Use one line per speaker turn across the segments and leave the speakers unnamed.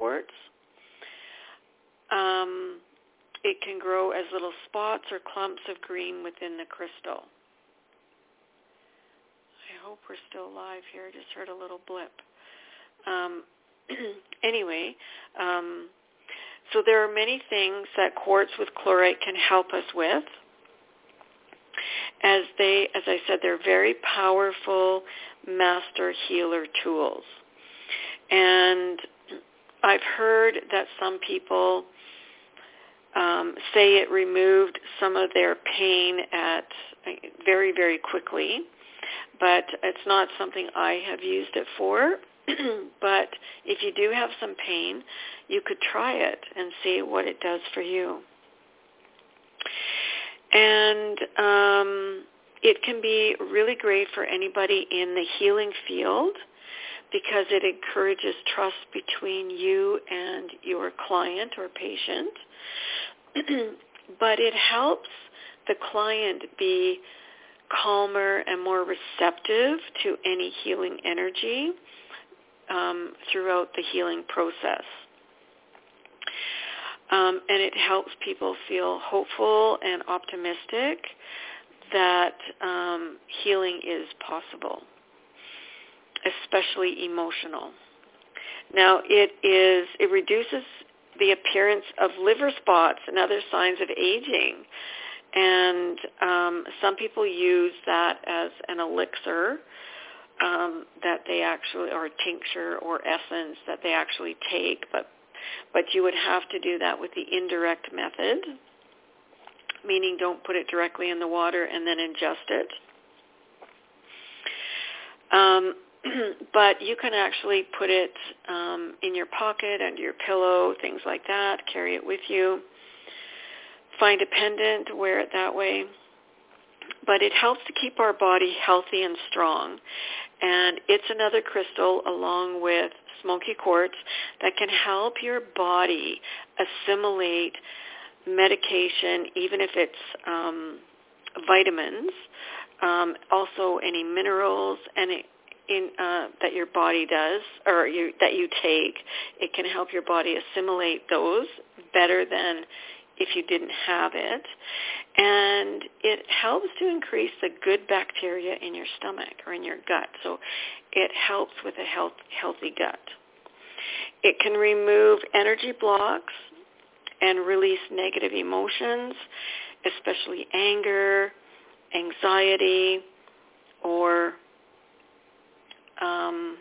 quartz. Um, it can grow as little spots or clumps of green within the crystal. I hope we're still live here. I just heard a little blip. Um, anyway, um, so there are many things that quartz with chlorite can help us with. As they, as I said, they're very powerful master healer tools. And I've heard that some people um, say it removed some of their pain at very, very quickly, but it's not something I have used it for. but if you do have some pain, you could try it and see what it does for you. And um, it can be really great for anybody in the healing field because it encourages trust between you and your client or patient. but it helps the client be calmer and more receptive to any healing energy um, throughout the healing process. Um, and it helps people feel hopeful and optimistic that um, healing is possible, especially emotional. Now, it is it reduces the appearance of liver spots and other signs of aging, and um, some people use that as an elixir um, that they actually, or tincture or essence that they actually take, but but you would have to do that with the indirect method, meaning don't put it directly in the water and then ingest it. Um, but you can actually put it um, in your pocket, under your pillow, things like that. Carry it with you. Find a pendant, wear it that way. But it helps to keep our body healthy and strong. And it's another crystal along with smoky quartz that can help your body assimilate medication, even if it's um, vitamins, um, also any minerals, and it, in, uh, that your body does or you, that you take, it can help your body assimilate those better than if you didn't have it. And it helps to increase the good bacteria in your stomach or in your gut. So it helps with a health, healthy gut. It can remove energy blocks and release negative emotions, especially anger, anxiety, or um,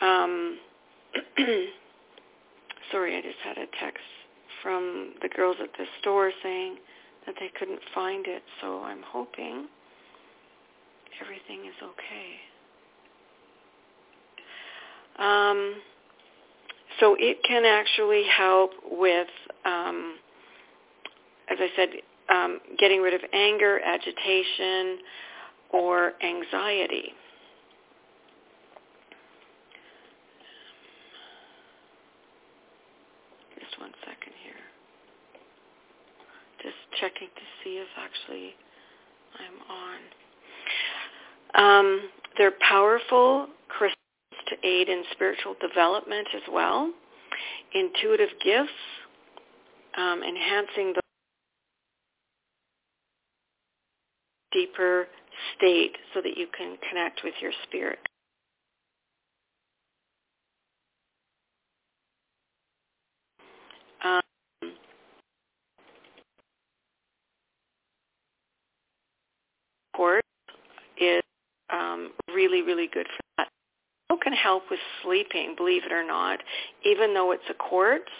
um, sorry, I just had a text from the girls at the store saying that they couldn't find it, so I'm hoping everything is okay. Um, so it can actually help with, um, as I said, um, getting rid of anger, agitation, or anxiety. Just one second here. Just checking to see if actually I'm on. Um, they're powerful crystals to aid in spiritual development as well, intuitive gifts, um, enhancing the deeper state so that you can connect with your spirit. Um, quartz is um, really, really good for that It can help with sleeping, believe it or not, even though it's a quartz.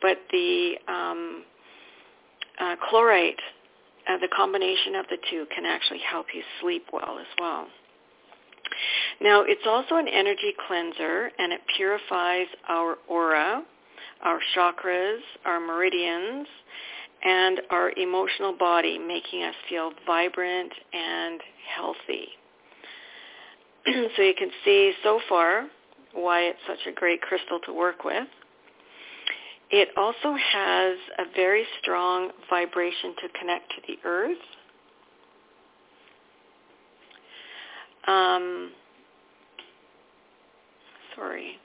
But the um, uh, chlorite, uh, the combination of the two can actually help you sleep well as well. Now, it's also an energy cleanser, and it purifies our aura, our chakras, our meridians, and our emotional body, making us feel vibrant and healthy. so you can see so far why it's such a great crystal to work with. It also has a very strong vibration to connect to the earth. Um, sorry.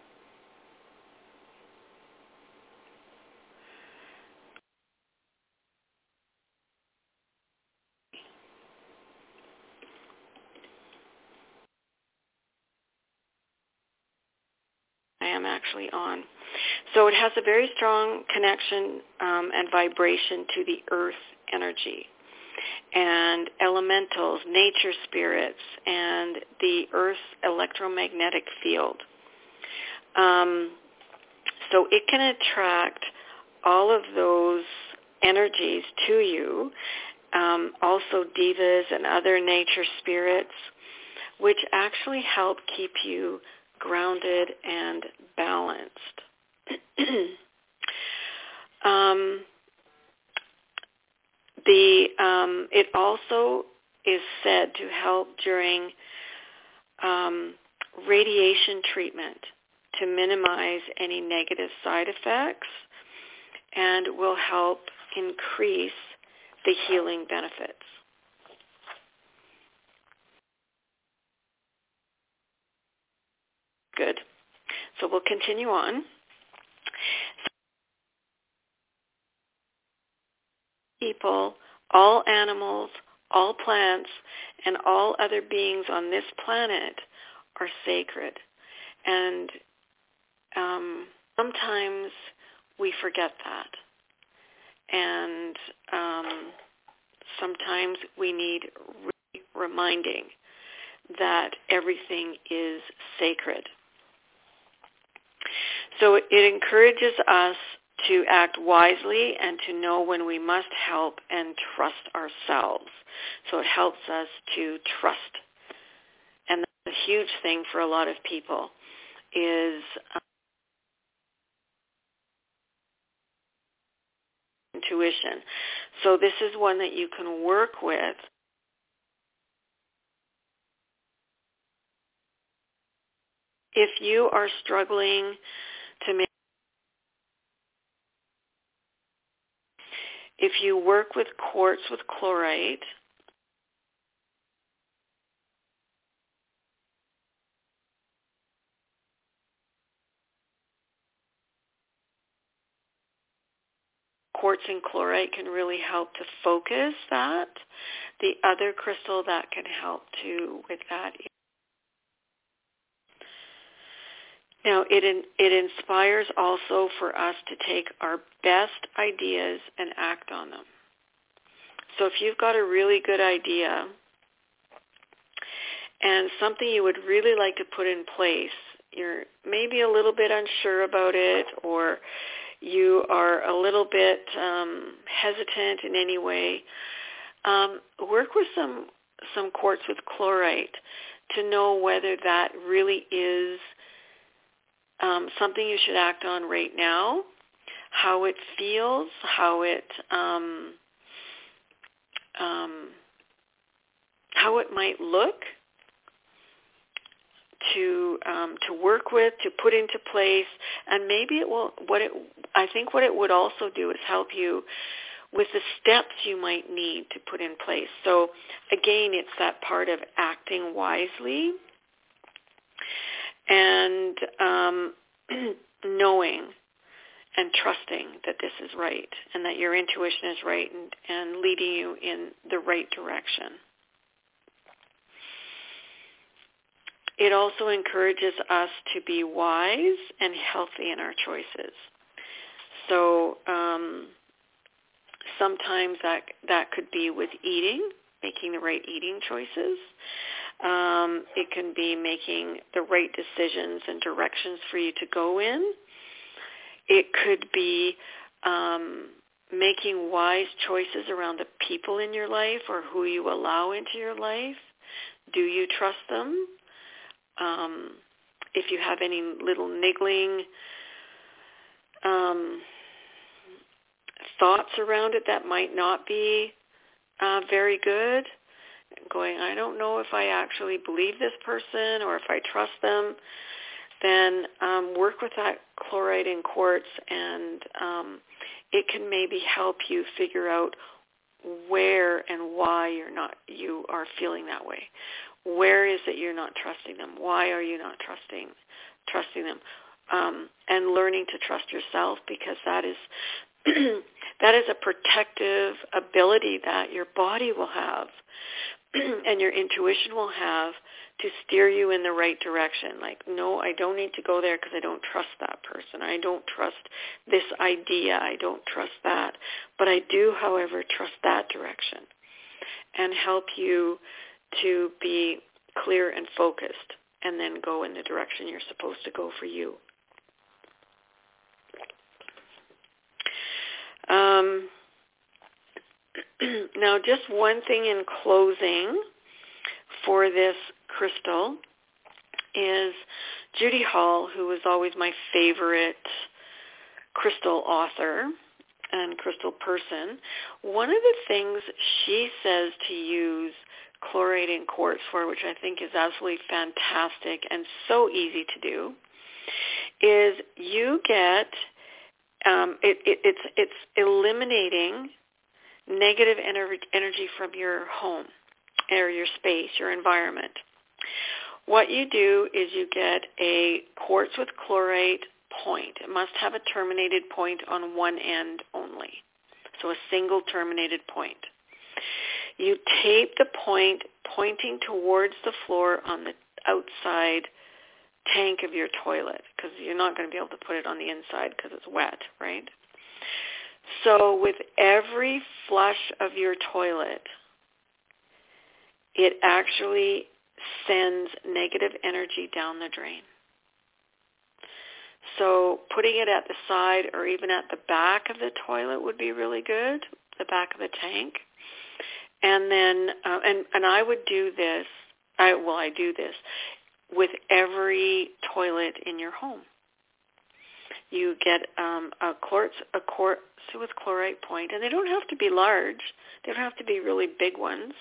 I am actually on. So it has a very strong connection um, and vibration to the earth energy and elementals, nature spirits, and the earth's electromagnetic field. Um, so it can attract all of those energies to you, um, also devas and other nature spirits, which actually help keep you grounded and balanced. um, the um, it also is said to help during um, radiation treatment to minimize any negative side effects and will help increase the healing benefits. Good. So we'll continue on. People, all animals, all plants, and all other beings on this planet are sacred. And um, sometimes we forget that. And um, sometimes we need re- reminding that everything is sacred. So it encourages us to act wisely and to know when we must help and trust ourselves. So it helps us to trust. And that's a huge thing for a lot of people is um, intuition. So this is one that you can work with if you are struggling to make if you work with quartz with chlorite quartz and chlorite can really help to focus that. The other crystal that can help too with that Now, it, in, it inspires also for us to take our best ideas and act on them. So if you've got a really good idea and something you would really like to put in place, you're maybe a little bit unsure about it or you are a little bit um, hesitant in any way, um, work with some some quartz with chlorite to know whether that really is um, something you should act on right now, how it feels, how it um, um, how it might look to um, to work with, to put into place, and maybe it will. What it I think what it would also do is help you with the steps you might need to put in place. So again, it's that part of acting wisely and um, knowing and trusting that this is right and that your intuition is right and, and leading you in the right direction. It also encourages us to be wise and healthy in our choices. So um, sometimes that that could be with eating, making the right eating choices. Um, it can be making the right decisions and directions for you to go in. It could be um, making wise choices around the people in your life or who you allow into your life. Do you trust them? Um, if you have any little niggling um, thoughts around it that might not be uh, very good, going, I don't know if I actually believe this person or if I trust them, then um, work with that chlorite and quartz and um, it can maybe help you figure out where and why you're not you are feeling that way. Where is it you're not trusting them? Why are you not trusting trusting them? Um, and learning to trust yourself because that is that is a protective ability that your body will have and your intuition will have to steer you in the right direction. Like, no, I don't need to go there because I don't trust that person. I don't trust this idea. I don't trust that. But I do, however, trust that direction and help you to be clear and focused and then go in the direction you're supposed to go for you. Um, now, just one thing in closing for this crystal is Judy Hall, who was always my favorite crystal author and crystal person. One of the things she says to use chlorating quartz for, which I think is absolutely fantastic and so easy to do, is you get um, it, it, it's it's eliminating negative ener- energy from your home or your space, your environment. What you do is you get a quartz with chlorite point. It must have a terminated point on one end only. So a single terminated point. You tape the point pointing towards the floor on the outside tank of your toilet because you're not going to be able to put it on the inside because it's wet, right? So with every flush of your toilet, it actually sends negative energy down the drain. So putting it at the side or even at the back of the toilet would be really good, the back of the tank. And then, uh, and, and I would do this, I, well, I do this with every toilet in your home. You get um, a quartz, a quartz with chlorite point, and they don't have to be large. They don't have to be really big ones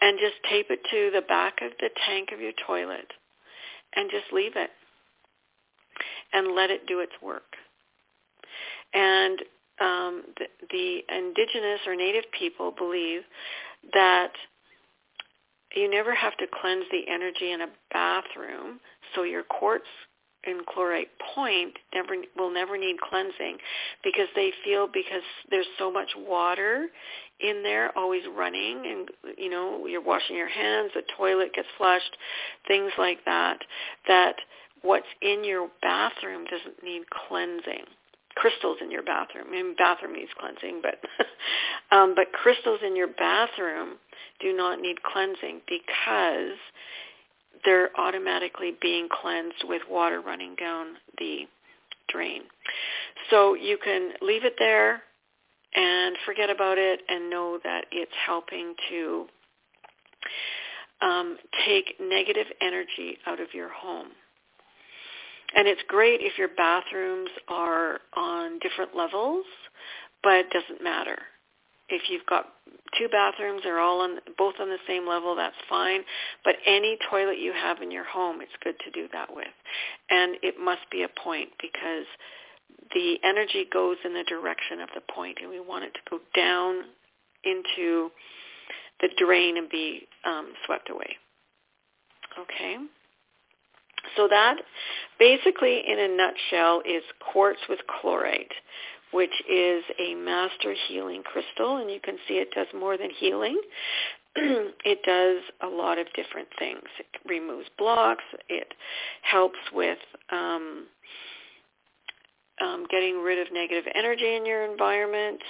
and just tape it to the back of the tank of your toilet and just leave it and let it do its work. And um, the, the indigenous or native people believe that you never have to cleanse the energy in a bathroom, so your quartz and chlorite point never will never need cleansing because they feel because there's so much water in there always running and you know you're washing your hands the toilet gets flushed things like that that what's in your bathroom doesn't need cleansing. Crystals in your bathroom. I mean bathroom needs cleansing but um but crystals in your bathroom do not need cleansing because they're automatically being cleansed with water running down the drain. So you can leave it there and forget about it and know that it's helping to um, take negative energy out of your home. And it's great if your bathrooms are on different levels, but it doesn't matter. If you've got two bathrooms, they're all on both on the same level, that's fine. But any toilet you have in your home, it's good to do that with. And it must be a point because the energy goes in the direction of the point, and we want it to go down into the drain and be um, swept away. Okay? So that basically in a nutshell is quartz with chlorite, which is a master healing crystal, and you can see it does more than healing. it does a lot of different things. It removes blocks. It helps with um, um, getting rid of negative energy in your environment